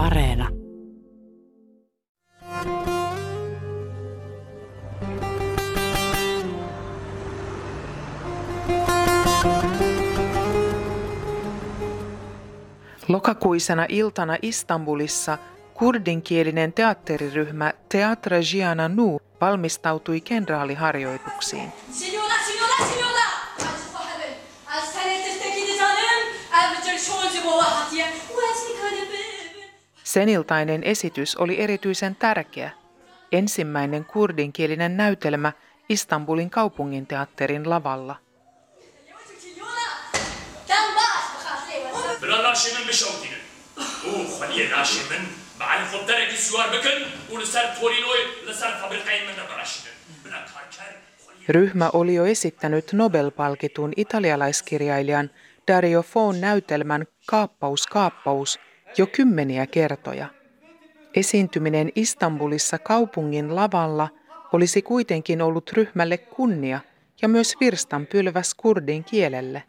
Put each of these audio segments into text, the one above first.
Areena. Lokakuisena iltana Istanbulissa kurdinkielinen teatteriryhmä Teatra Giana Nu valmistautui kenraaliharjoituksiin. Signora, Seniltainen esitys oli erityisen tärkeä. Ensimmäinen kurdinkielinen näytelmä Istanbulin kaupunginteatterin lavalla. Ryhmä oli jo esittänyt Nobel-palkitun italialaiskirjailijan Dario Fon näytelmän Kaappaus, kaappaus jo kymmeniä kertoja. Esiintyminen Istanbulissa kaupungin lavalla olisi kuitenkin ollut ryhmälle kunnia ja myös virstanpylväs kurdin kielelle.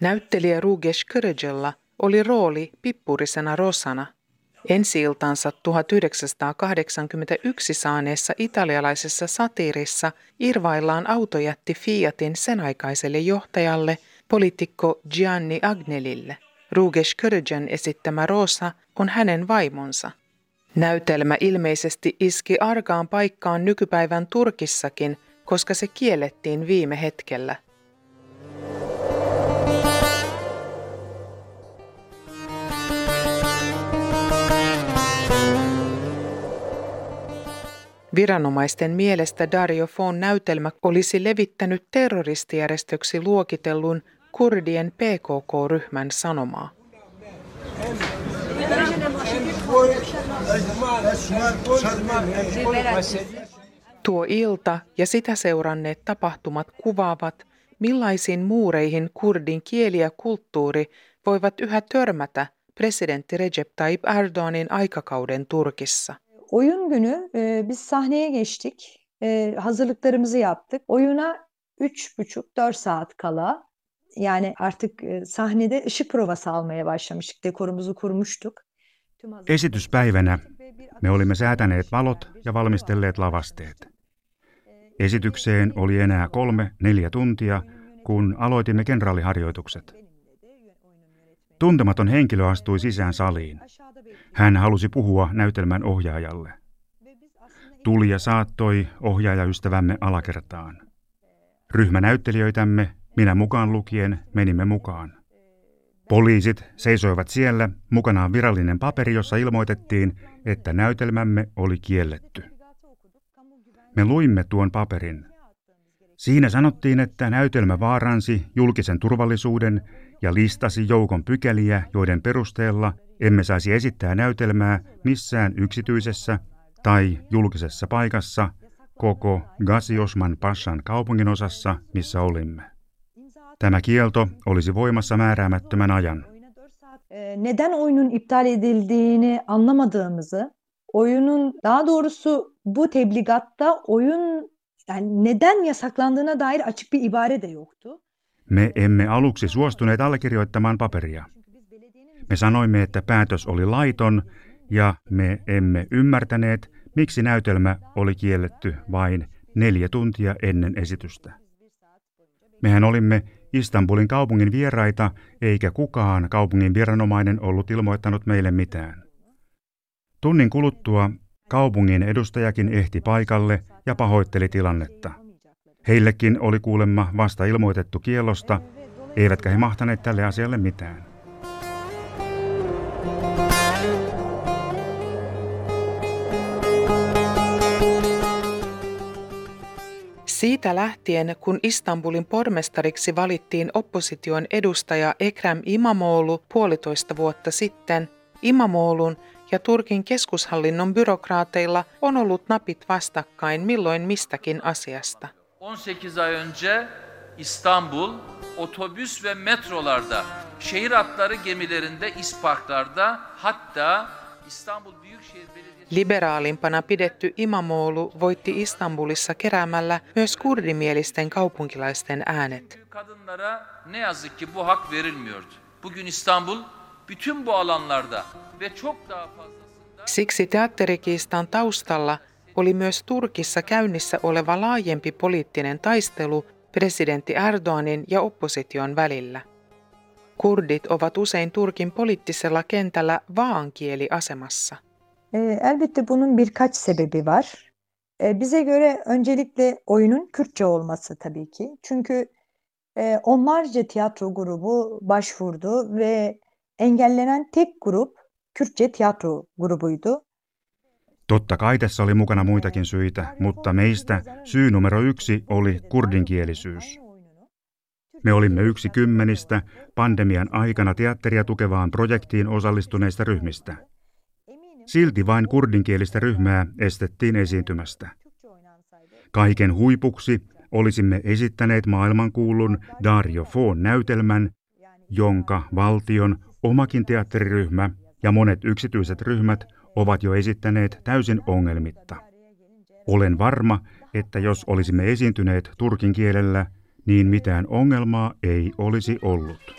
Näyttelijä Rugesh Kyrgyllä oli rooli pippurisena Rosana – Ensi-iltansa 1981 saaneessa italialaisessa satiirissa irvaillaan autojätti Fiatin senaikaiselle johtajalle, poliitikko Gianni Agnelille. Rugesh Kyrgyän esittämä Rosa on hänen vaimonsa. Näytelmä ilmeisesti iski arkaan paikkaan nykypäivän Turkissakin, koska se kiellettiin viime hetkellä – Viranomaisten mielestä Dario Fon näytelmä olisi levittänyt terroristijärjestöksi luokitellun kurdien PKK-ryhmän sanomaa. Tuo ilta ja sitä seuranneet tapahtumat kuvaavat, millaisiin muureihin kurdin kieli ja kulttuuri voivat yhä törmätä presidentti Recep Tayyip Erdoganin aikakauden Turkissa. Oyun günü e, biz sahneye geçtik. E, hazırlıklarımızı yaptık. Oyuna 3,5-4 saat kala yani artık e, sahnede ışık provası almaya başlamıştık. Dekorumuzu kurmuştuk. Esityspäivänä me olimme säätäneet valot ja valmistelleet lavasteet. Esitykseen oli enää kolme, neljä tuntia, kun aloitimme kenraaliharjoitukset. Tuntematon henkilö astui sisään saliin. Hän halusi puhua näytelmän ohjaajalle. Tuli ja saattoi ohjaajaystävämme alakertaan. Ryhmänäyttelijöitämme, minä mukaan lukien, menimme mukaan. Poliisit seisoivat siellä, mukanaan virallinen paperi, jossa ilmoitettiin, että näytelmämme oli kielletty. Me luimme tuon paperin. Siinä sanottiin, että näytelmä vaaransi julkisen turvallisuuden ja listasi joukon pykäliä, joiden perusteella emme saisi esittää näytelmää missään yksityisessä tai julkisessa paikassa koko Gasiosman Pashan kaupunginosassa, missä olimme. Tämä kielto olisi voimassa määräämättömän ajan. Neden oyunun iptal edildiğini anlamadığımızı, oyunun daha doğrusu bu tebligatta oyun yani neden yasaklandığına dair açık bir ibare de yoktu. Me emme aluksi suostuneet allekirjoittamaan paperia. Me sanoimme, että päätös oli laiton ja me emme ymmärtäneet, miksi näytelmä oli kielletty vain neljä tuntia ennen esitystä. Mehän olimme Istanbulin kaupungin vieraita, eikä kukaan kaupungin viranomainen ollut ilmoittanut meille mitään. Tunnin kuluttua kaupungin edustajakin ehti paikalle ja pahoitteli tilannetta. Heillekin oli kuulemma vasta ilmoitettu kiellosta, eivätkä he mahtaneet tälle asialle mitään. Siitä lähtien, kun Istanbulin pormestariksi valittiin opposition edustaja Ekrem Imamoğlu puolitoista vuotta sitten, Imamoğlun ja Turkin keskushallinnon byrokraateilla on ollut napit vastakkain milloin mistäkin asiasta. 18 ay önce İstanbul otobüs ve metrolarda, şehir hatları gemilerinde, isparklarda hatta Liberaalimpana pidetty Imamoulu voitti Istanbulissa keräämällä myös kurdimielisten kaupunkilaisten äänet. Kadınlara ne yazık ki bu hak verilmiyordu. Bugün İstanbul bütün bu alanlarda ve çok daha fazlasında... Siksi teatterikiistan taustalla oli myös Turkissa käynnissä oleva laajempi poliittinen taistelu presidentti Erdoganin ja opposition välillä. Kurdit ovat usein Turkin poliittisella kentällä vaankieliasemassa. Elbette bunun birkaç sebebi var. Bize göre öncelikle oyunun Kürtçe olması tabii ki. Çünkü onlarca tiyatro grubu başvurdu ve engellenen tek grup Kürtçe tiyatro grubuydu. Totta kai tässä oli mukana muitakin syitä, mutta meistä syy numero yksi oli kurdinkielisyys. Me olimme yksi kymmenistä pandemian aikana teatteria tukevaan projektiin osallistuneista ryhmistä. Silti vain kurdinkielistä ryhmää estettiin esiintymästä. Kaiken huipuksi olisimme esittäneet maailmankuulun Dario Foon näytelmän, jonka valtion omakin teatteriryhmä ja monet yksityiset ryhmät ovat jo esittäneet täysin ongelmitta. Olen varma, että jos olisimme esiintyneet turkin kielellä, niin mitään ongelmaa ei olisi ollut.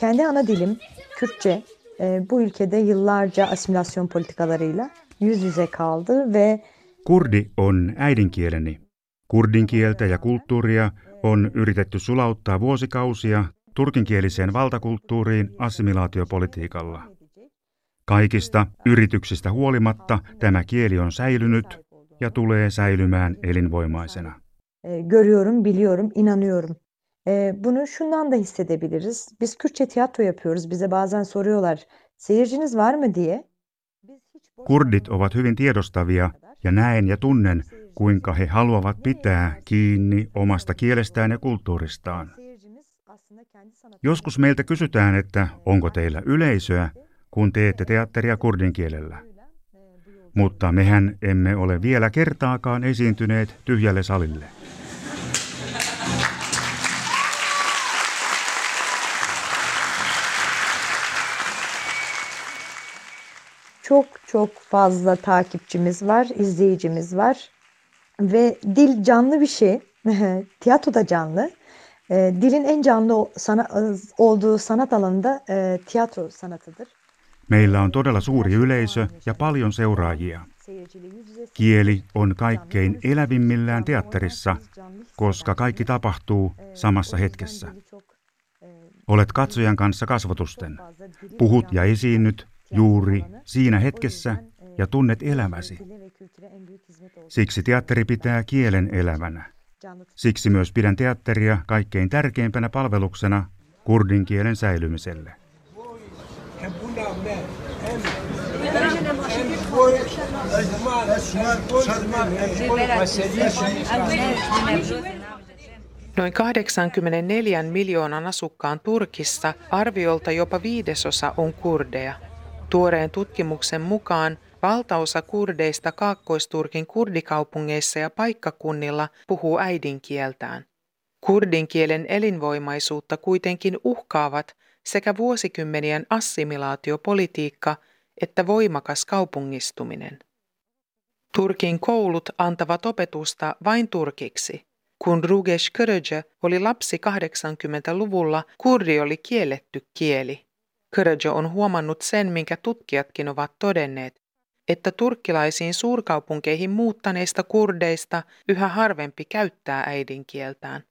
Kendi ana dilim Kürtçe e, bu ülkede yıllarca asimilasyon politikalarıyla yüz yüze kaldı ve Kurdi on äidinkieleni. Kurdin kieltä ja kulttuuria on yritetty sulauttaa vuosikausia turkinkieliseen valtakulttuuriin assimilaatiopolitiikalla. Kaikista yrityksistä huolimatta tämä kieli on säilynyt ja tulee säilymään elinvoimaisena. E, görüyorum, biliyorum, inanıyorum. E, bunu şundan da hissedebiliriz. Biz Kürtçe tiyatro yapıyoruz. Bize bazen soruyorlar, seyirciniz var mı diye. Kurdit ovat hyvin tiedostavia ja näen ja tunnen, kuinka he haluavat pitää kiinni omasta kielestään ja kulttuuristaan. Joskus meiltä kysytään, että onko teillä yleisöä, kun teette teatteria kurdin kielellä. Mutta mehän emme ole vielä kertaakaan esiintyneet tyhjälle salille. Çok çok fazla takipçimiz var, izleyicimiz var. Ve dil canlı bir şey. Tiyatro da canlı. E, dilin en canlı sana, olduğu sanat alanında e, tiyatro sanatıdır. Meillä on todella suuri yleisö ja paljon seuraajia. Kieli on kaikkein elävimmillään teatterissa, koska kaikki tapahtuu samassa hetkessä. Olet katsojan kanssa kasvotusten. Puhut ja esiinnyt juuri siinä hetkessä ja tunnet elämäsi. Siksi teatteri pitää kielen elävänä. Siksi myös pidän teatteria kaikkein tärkeimpänä palveluksena kurdin kielen säilymiselle. Noin 84 miljoonan asukkaan Turkissa arviolta jopa viidesosa on kurdeja. Tuoreen tutkimuksen mukaan valtaosa kurdeista Kaakkoisturkin kurdikaupungeissa ja paikkakunnilla puhuu äidinkieltään. Kurdinkielen elinvoimaisuutta kuitenkin uhkaavat sekä vuosikymmenien assimilaatiopolitiikka että voimakas kaupungistuminen. Turkin koulut antavat opetusta vain turkiksi. Kun Rugesh Kırıcı oli lapsi 80-luvulla, kurdi oli kielletty kieli. Kırıcı on huomannut sen, minkä tutkijatkin ovat todenneet, että turkkilaisiin suurkaupunkeihin muuttaneista kurdeista yhä harvempi käyttää äidinkieltään.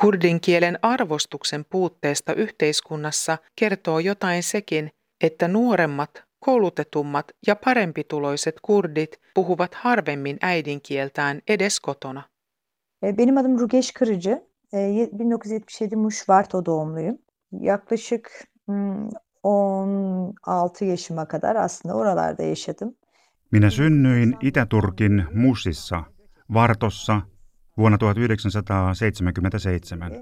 Kurdin kielen arvostuksen puutteesta yhteiskunnassa kertoo jotain sekin, että nuoremmat, koulutetummat ja parempituloiset kurdit puhuvat harvemmin äidinkieltään edes kotona. E, benim adım Rugesh Kırıcı. 1977 e, Muşvarto doğumluyum. Yaklaşık 16 yaşıma kadar aslında oralarda yaşadım. Minä synnyin Itä-Turkin Musissa, Vartossa, vuonna 1977.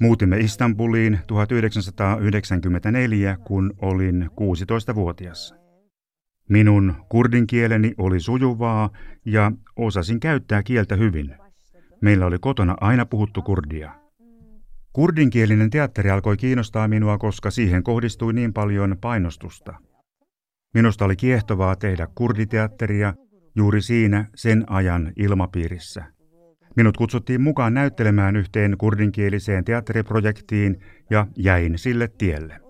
Muutimme Istanbuliin 1994, kun olin 16-vuotias. Minun kurdinkieleni oli sujuvaa ja osasin käyttää kieltä hyvin. Meillä oli kotona aina puhuttu kurdia. Kurdinkielinen teatteri alkoi kiinnostaa minua, koska siihen kohdistui niin paljon painostusta. Minusta oli kiehtovaa tehdä kurditeatteria juuri siinä sen ajan ilmapiirissä. Minut kutsuttiin mukaan näyttelemään yhteen kurdinkieliseen teatteriprojektiin ja jäin sille tielle.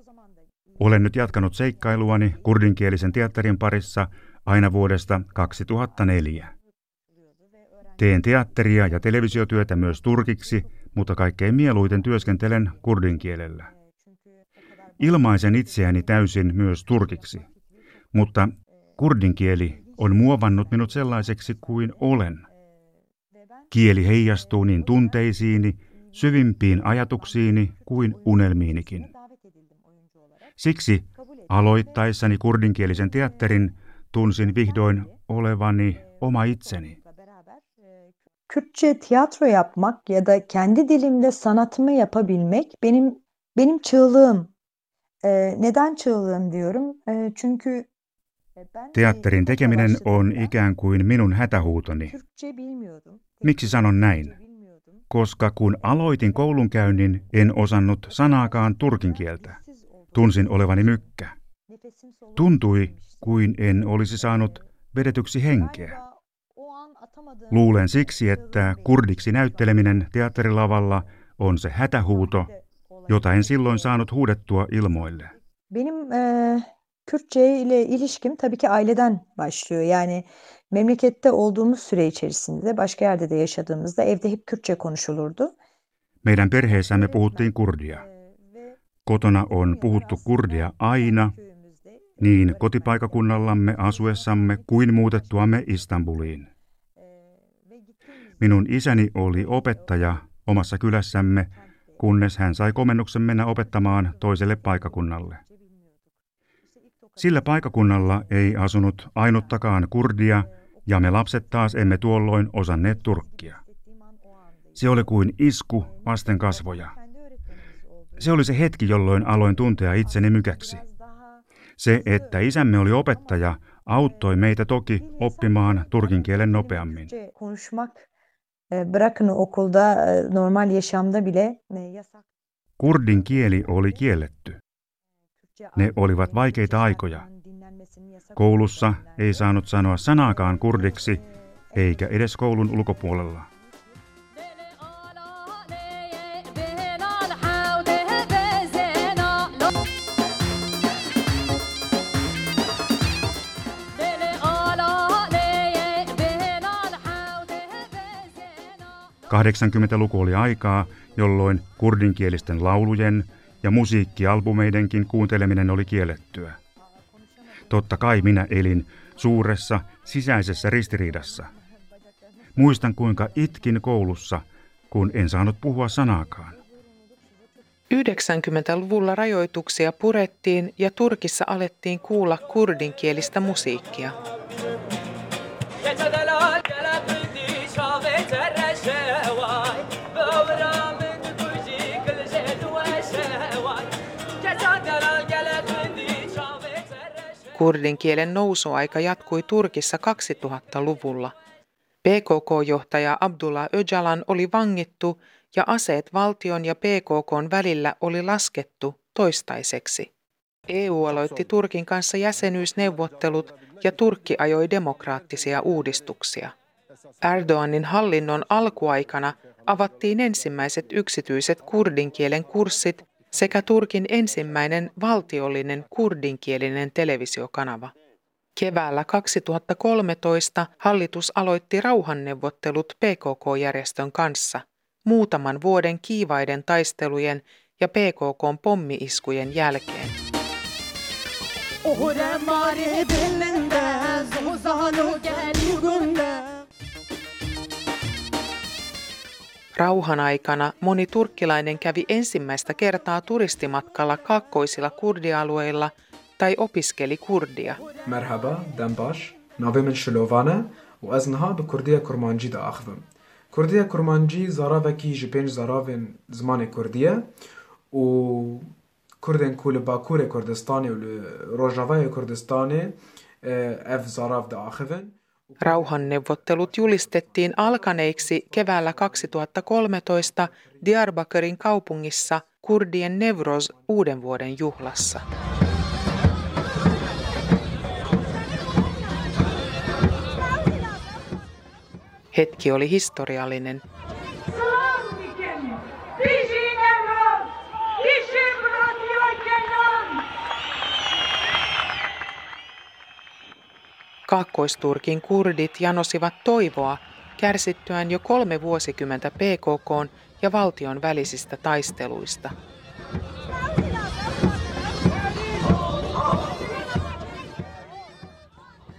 Olen nyt jatkanut seikkailuani kurdinkielisen teatterin parissa aina vuodesta 2004. Teen teatteria ja televisiotyötä myös turkiksi, mutta kaikkein mieluiten työskentelen kurdinkielellä. Ilmaisen itseäni täysin myös turkiksi, mutta kurdinkieli on muovannut minut sellaiseksi kuin olen. Kieli heijastuu niin tunteisiini, syvimpiin ajatuksiini kuin unelmiinikin. Siksi aloittaessani kurdinkielisen teatterin tunsin vihdoin olevani oma itseni. Kürtçe tiyatro yapmak ya da kendi dilimde sanatımı yapabilmek benim benim çığlığım. Neden çığlığım diyorum? Çünkü Teatterin tekeminen on ikään kuin minun hätähuutoni. Miksi sanon näin? Koska kun aloitin koulunkäynnin, en osannut sanaakaan turkin kieltä. Tunsin olevani mykkä. Tuntui kuin en olisi saanut vedetyksi henkeä. Luulen siksi, että kurdiksi näytteleminen teatterilavalla on se hätähuuto, jota en silloin saanut huudettua ilmoille. Benim Kürtçe ile ilişkim tabii ki aileden başlıyor. Yani memlekette olduğumuz süre içerisinde başka yerde de yaşadığımızda evde hep Kürtçe konuşulurdu. Meidän perheessämme puhuttiin kurdia. Kotona on puhuttu kurdia aina, niin kotipaikakunnallamme asuessamme kuin muutettuamme Istanbuliin. Minun isäni oli opettaja omassa kylässämme, kunnes hän sai komennuksen mennä opettamaan toiselle paikakunnalle. Sillä paikakunnalla ei asunut ainuttakaan kurdia, ja me lapset taas emme tuolloin osanneet turkkia. Se oli kuin isku vasten kasvoja. Se oli se hetki, jolloin aloin tuntea itseni mykäksi. Se, että isämme oli opettaja, auttoi meitä toki oppimaan turkin kielen nopeammin. Bile yasak. Kurdin kieli oli kielletty. Ne olivat vaikeita aikoja. Koulussa ei saanut sanoa sanaakaan kurdiksi, eikä edes koulun ulkopuolella. Kahdeksankymmentä-luku oli aikaa, jolloin kurdinkielisten laulujen ja musiikkialbumeidenkin kuunteleminen oli kiellettyä. Totta kai minä elin suuressa sisäisessä ristiriidassa. Muistan kuinka itkin koulussa, kun en saanut puhua sanaakaan. 90-luvulla rajoituksia purettiin ja Turkissa alettiin kuulla kurdinkielistä musiikkia. Kurdin kielen nousuaika jatkui Turkissa 2000-luvulla. PKK-johtaja Abdullah Öcalan oli vangittu ja aseet valtion ja PKKn välillä oli laskettu toistaiseksi. EU aloitti Turkin kanssa jäsenyysneuvottelut ja Turkki ajoi demokraattisia uudistuksia. Erdoganin hallinnon alkuaikana avattiin ensimmäiset yksityiset kurdinkielen kurssit sekä Turkin ensimmäinen valtiollinen kurdinkielinen televisiokanava. Keväällä 2013 hallitus aloitti rauhanneuvottelut PKK-järjestön kanssa muutaman vuoden kiivaiden taistelujen ja PKKn pommiiskujen jälkeen. Rauhan aikana moni turkkilainen kävi ensimmäistä kertaa turistimatkalla kaakkoisilla kurdialueilla tai opiskeli kurdia. Merhaba, Dambash. Navim min Shilovana و از نها به کردی کرمانجی دا اخذم کردی کرمانجی زاراوکی جی پنج زاراوین زمان کردیه و کردن کول باکور کردستانی و روژاوای کردستانی ev zarav da achiven. Rauhanneuvottelut julistettiin alkaneiksi keväällä 2013 Diyarbakirin kaupungissa kurdien Nevroz uuden vuoden juhlassa. Hetki oli historiallinen. Kaakkoisturkin kurdit janosivat toivoa kärsittyään jo kolme vuosikymmentä PKK ja valtion välisistä taisteluista.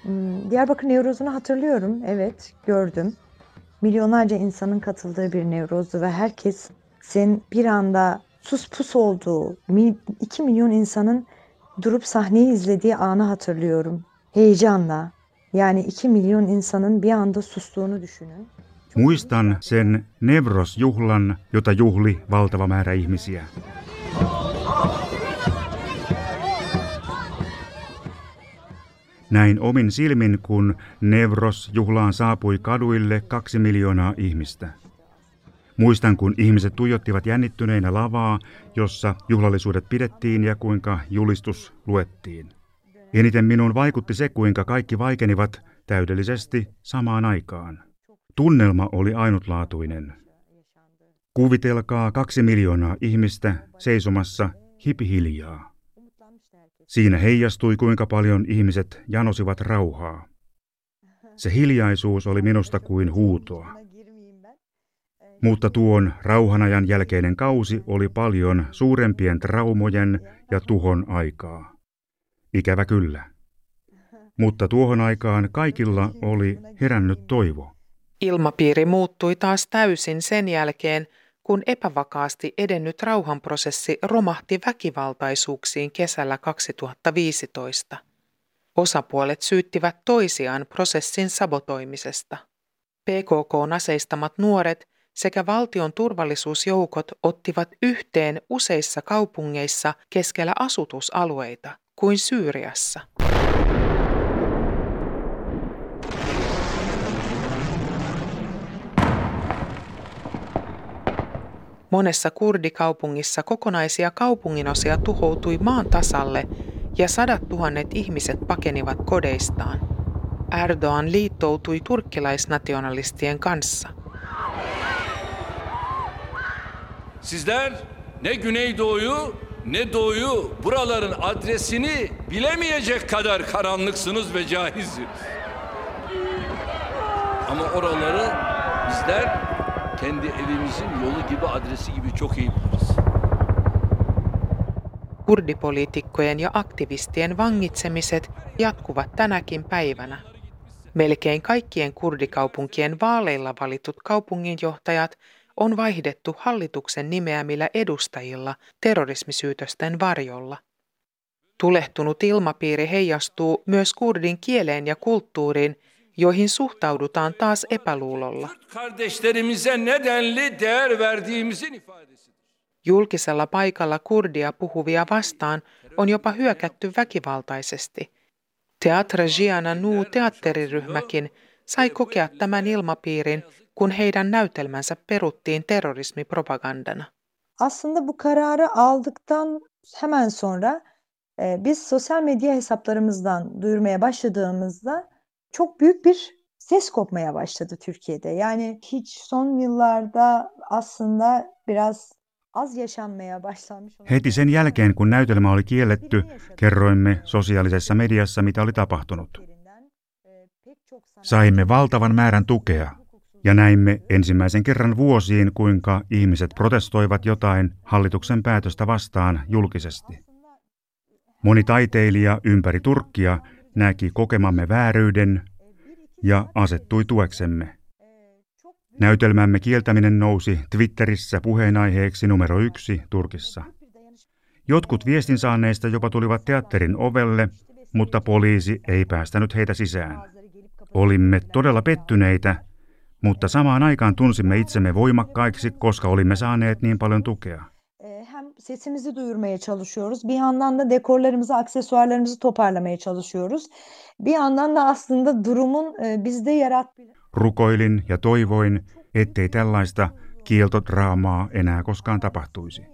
Hmm, Diyarbakır Nevroz'unu hatırlıyorum. Evet, gördüm. Milyonlarca insanın katıldığı bir Nevroz'du ve herkes sen bir anda sus pus olduğu, 2 milyon insanın durup sahneyi izlediği anı hatırlıyorum. Heyecanla, Yani iki miljoon insanın bir anda sustuğunu düşünün. Muistan sen Nevros-juhlan, jota juhli valtava määrä ihmisiä. Näin omin silmin, kun Nevros-juhlaan saapui kaduille kaksi miljoonaa ihmistä. Muistan, kun ihmiset tuijottivat jännittyneinä lavaa, jossa juhlallisuudet pidettiin ja kuinka julistus luettiin. Eniten minuun vaikutti se, kuinka kaikki vaikenivat täydellisesti samaan aikaan. Tunnelma oli ainutlaatuinen. Kuvitelkaa kaksi miljoonaa ihmistä seisomassa hipihiljaa. Siinä heijastui, kuinka paljon ihmiset janosivat rauhaa. Se hiljaisuus oli minusta kuin huutoa. Mutta tuon rauhanajan jälkeinen kausi oli paljon suurempien traumojen ja tuhon aikaa. Ikävä kyllä. Mutta tuohon aikaan kaikilla oli herännyt toivo. Ilmapiiri muuttui taas täysin sen jälkeen, kun epävakaasti edennyt rauhanprosessi romahti väkivaltaisuuksiin kesällä 2015. Osapuolet syyttivät toisiaan prosessin sabotoimisesta. PKK-aseistamat nuoret sekä valtion turvallisuusjoukot ottivat yhteen useissa kaupungeissa keskellä asutusalueita kuin Syyriassa. Monessa kurdikaupungissa kokonaisia kaupunginosia tuhoutui maan tasalle ja sadat tuhannet ihmiset pakenivat kodeistaan. Erdoğan liittoutui turkkilaisnationalistien kanssa. Sizler ne Güneydoğu'yu ne doğuyu buraların adresini bilemeyecek kadar karanlıksınız ve cahilsiniz. Ama oraları bizler kendi evimizin yolu gibi adresi gibi çok iyi biliriz. Kurdipoliitikkojen ja aktivistien vangitsemiset jatkuvat tänäkin päivänä. Melkein kaikkien kurdikaupunkien vaaleilla valitut kaupunginjohtajat on vaihdettu hallituksen nimeämillä edustajilla terrorismisyytösten varjolla. Tulehtunut ilmapiiri heijastuu myös kurdin kieleen ja kulttuuriin, joihin suhtaudutaan taas epäluulolla. Julkisella paikalla kurdia puhuvia vastaan on jopa hyökätty väkivaltaisesti. Teatra Giana Nu teatteriryhmäkin sai kokea tämän ilmapiirin kun heidän näytelmänsä peruttiin terrorismipropagandana. Aslında bu kararı aldıktan hemen sonra e, biz sosyal medya hesaplarımızdan duyurmaya başladığımızda çok büyük bir ses kopmaya başladı Türkiye'de. Yani hiç son yıllarda aslında biraz az yaşanmaya başlanmış. Heti sen jälkeen, kun näytelmä oli kielletty, kerroimme sosiaalisessa mediassa, mitä oli tapahtunut. Saimme valtavan määrän tukea, ja näimme ensimmäisen kerran vuosiin, kuinka ihmiset protestoivat jotain hallituksen päätöstä vastaan julkisesti. Moni taiteilija ympäri Turkkia näki kokemamme vääryyden ja asettui tueksemme. Näytelmämme kieltäminen nousi Twitterissä puheenaiheeksi numero yksi Turkissa. Jotkut viestin saaneista jopa tulivat teatterin ovelle, mutta poliisi ei päästänyt heitä sisään. Olimme todella pettyneitä, mutta samaan aikaan tunsimme itsemme voimakkaiksi, koska olimme saaneet niin paljon tukea. sesimizi duyurmaya çalışıyoruz. Bir yandan da dekorlarımızı, aksesuarlarımızı toparlamaya çalışıyoruz. Bir yandan da aslında durumun e, bizde yarattığı Rukoilin ja toivoin, ettei tällaista kieltodraamaa enää koskaan tapahtuisi.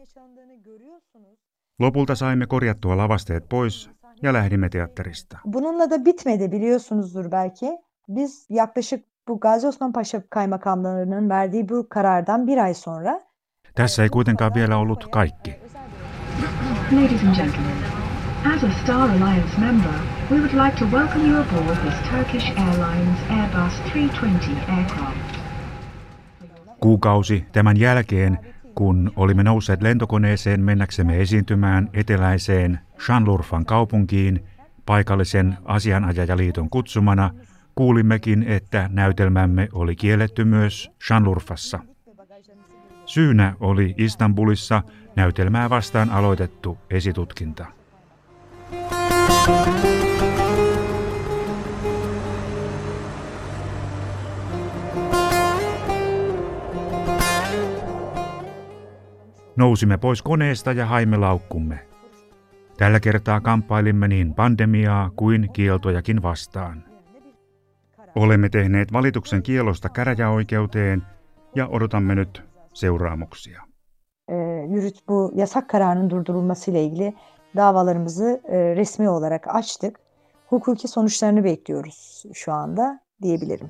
Lopulta saimme korjattua lavasteet pois ja lähdimme teatterista. Bununla da bitmedi biliyorsunuzdur belki. Biz yaklaşık bu Gazi Osman Paşa kaymakamlarının verdiği bu karardan bir ay sonra Tässä ei kuitenkaan vielä ollut kaikki. Ladies and gentlemen, as a Star Alliance member, we would like to welcome you aboard this Turkish Airlines Airbus 320 aircraft. Kuukausi tämän jälkeen, kun olimme nousseet lentokoneeseen mennäksemme esiintymään eteläiseen Shanlurfan kaupunkiin paikallisen asianajajaliiton kutsumana, kuulimmekin, että näytelmämme oli kielletty myös Shanlurfassa. Syynä oli Istanbulissa näytelmää vastaan aloitettu esitutkinta. Nousimme pois koneesta ja haimme laukkumme. Tällä kertaa kamppailimme niin pandemiaa kuin kieltojakin vastaan. Olemme tehneet valituksen kielosta käräjäoikeuteen ja odotamme nyt seuraamuksia. e, yürüt bu yasak kararının durdurulmasıyla ilgili davalarımızı e, resmi olarak açtık. Hukuki sonuçlarını bekliyoruz şu anda diyebilirim.